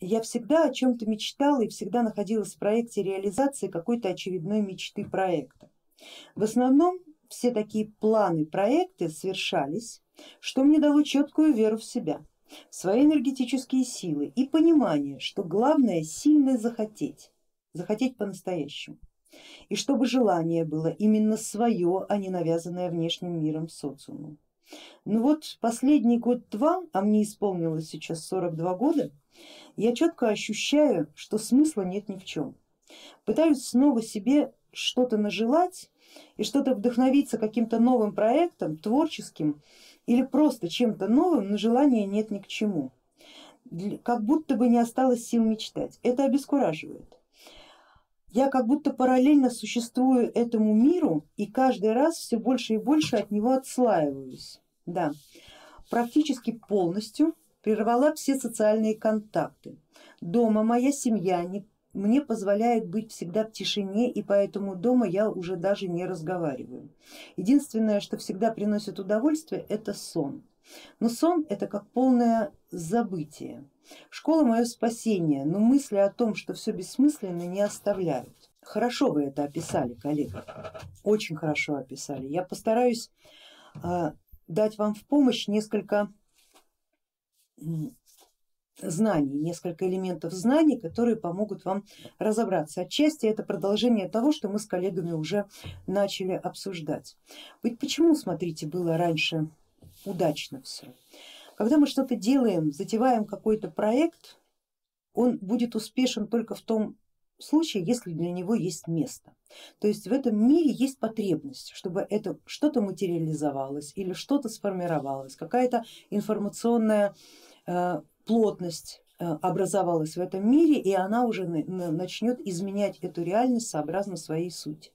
я всегда о чем-то мечтала и всегда находилась в проекте реализации какой-то очередной мечты проекта. В основном все такие планы, проекты совершались, что мне дало четкую веру в себя, в свои энергетические силы и понимание, что главное сильно захотеть, захотеть по-настоящему. И чтобы желание было именно свое, а не навязанное внешним миром социумом. Ну вот последний год-два, а мне исполнилось сейчас 42 года, я четко ощущаю, что смысла нет ни в чем. Пытаюсь снова себе что-то нажелать и что-то вдохновиться каким-то новым проектом, творческим или просто чем-то новым, но желания нет ни к чему. Как будто бы не осталось сил мечтать. Это обескураживает. Я как будто параллельно существую этому миру и каждый раз все больше и больше от него отслаиваюсь. Да, практически полностью прервала все социальные контакты. Дома моя семья не, мне позволяет быть всегда в тишине и поэтому дома я уже даже не разговариваю. Единственное, что всегда приносит удовольствие, это сон. Но сон это как полное забытие. Школа мое спасение, но мысли о том, что все бессмысленно, не оставляют. Хорошо вы это описали, коллега, очень хорошо описали. Я постараюсь э, дать вам в помощь несколько знаний, несколько элементов знаний, которые помогут вам разобраться. Отчасти это продолжение того, что мы с коллегами уже начали обсуждать. Ведь почему, смотрите, было раньше удачно все? Когда мы что-то делаем, затеваем какой-то проект, он будет успешен только в том случае, если для него есть место. То есть в этом мире есть потребность, чтобы это что-то материализовалось или что-то сформировалось, какая-то информационная Э, плотность э, образовалась в этом мире и она уже начнет изменять эту реальность сообразно своей сути.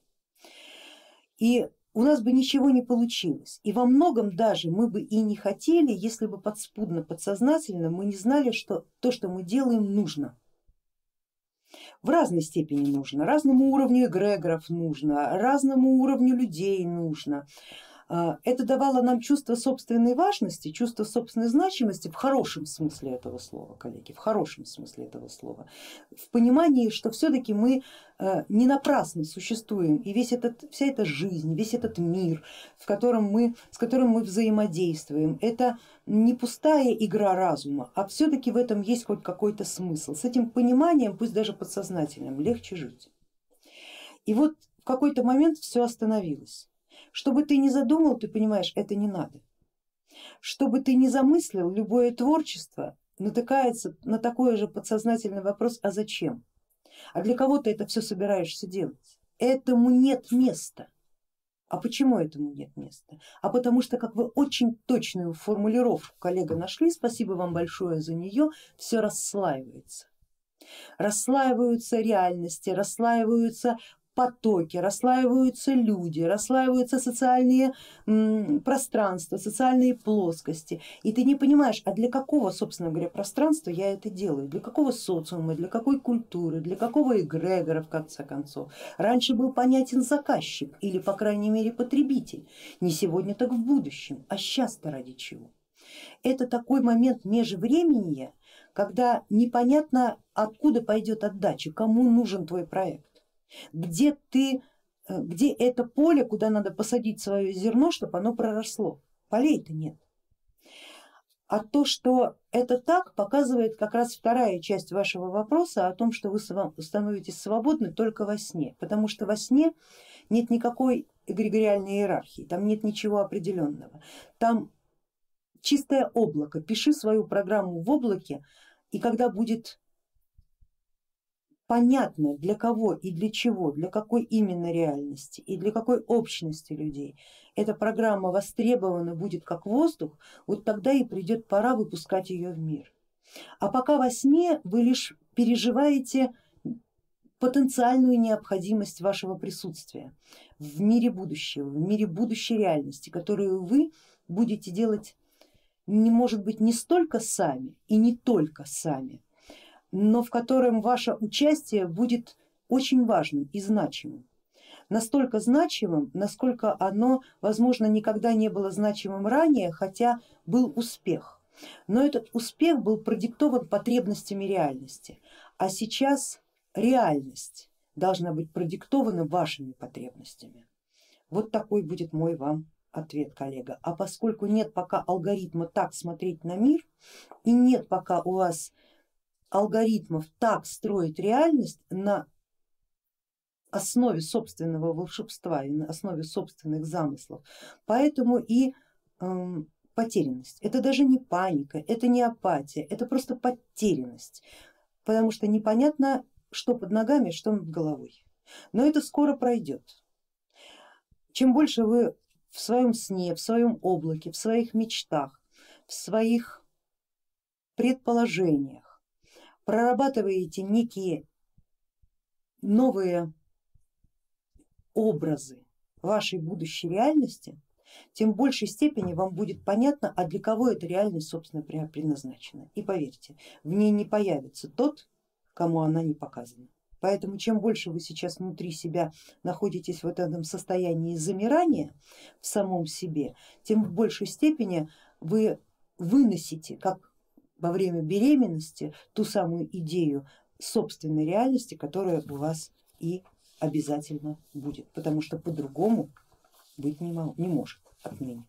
И у нас бы ничего не получилось. И во многом даже мы бы и не хотели, если бы подспудно, подсознательно мы не знали, что то, что мы делаем, нужно. В разной степени нужно, разному уровню эгрегоров нужно, разному уровню людей нужно, это давало нам чувство собственной важности, чувство собственной значимости в хорошем смысле этого слова, коллеги, в хорошем смысле этого слова, в понимании, что все-таки мы э, не напрасно существуем и весь этот, вся эта жизнь, весь этот мир, в котором мы, с которым мы взаимодействуем, это не пустая игра разума, а все-таки в этом есть хоть какой-то смысл. С этим пониманием, пусть даже подсознательным, легче жить. И вот в какой-то момент все остановилось. Что бы ты ни задумал, ты понимаешь, это не надо. Что бы ты ни замыслил, любое творчество натыкается на такой же подсознательный вопрос, а зачем? А для кого ты это все собираешься делать? Этому нет места. А почему этому нет места? А потому что, как вы очень точную формулировку, коллега, нашли, спасибо вам большое за нее, все расслаивается. Расслаиваются реальности, расслаиваются потоки, расслаиваются люди, расслаиваются социальные пространства, социальные плоскости. И ты не понимаешь, а для какого, собственно говоря, пространства я это делаю, для какого социума, для какой культуры, для какого эгрегора в конце концов. Раньше был понятен заказчик или по крайней мере потребитель, не сегодня так в будущем, а сейчас-то ради чего. Это такой момент межвременья, когда непонятно откуда пойдет отдача, кому нужен твой проект где ты, э, где это поле, куда надо посадить свое зерно, чтобы оно проросло. Полей-то нет. А то, что это так, показывает как раз вторая часть вашего вопроса о том, что вы становитесь свободны только во сне, потому что во сне нет никакой эгрегориальной иерархии, там нет ничего определенного, там чистое облако, пиши свою программу в облаке и когда будет понятно для кого и для чего, для какой именно реальности и для какой общности людей эта программа востребована будет как воздух, вот тогда и придет пора выпускать ее в мир. А пока во сне вы лишь переживаете потенциальную необходимость вашего присутствия в мире будущего, в мире будущей реальности, которую вы будете делать не может быть не столько сами и не только сами, но в котором ваше участие будет очень важным и значимым. Настолько значимым, насколько оно, возможно, никогда не было значимым ранее, хотя был успех. Но этот успех был продиктован потребностями реальности, а сейчас реальность должна быть продиктована вашими потребностями. Вот такой будет мой вам ответ, коллега. А поскольку нет пока алгоритма так смотреть на мир и нет пока у вас алгоритмов так строить реальность на основе собственного волшебства и на основе собственных замыслов, поэтому и э, потерянность. Это даже не паника, это не апатия, это просто потерянность, потому что непонятно, что под ногами, что над головой. Но это скоро пройдет. Чем больше вы в своем сне, в своем облаке, в своих мечтах, в своих предположениях прорабатываете некие новые образы вашей будущей реальности, тем в большей степени вам будет понятно, а для кого эта реальность собственно предназначена. И поверьте, в ней не появится тот, кому она не показана. Поэтому чем больше вы сейчас внутри себя находитесь в этом состоянии замирания в самом себе, тем в большей степени вы выносите, как во время беременности, ту самую идею собственной реальности, которая у вас и обязательно будет, потому что по-другому быть не, не может отныне.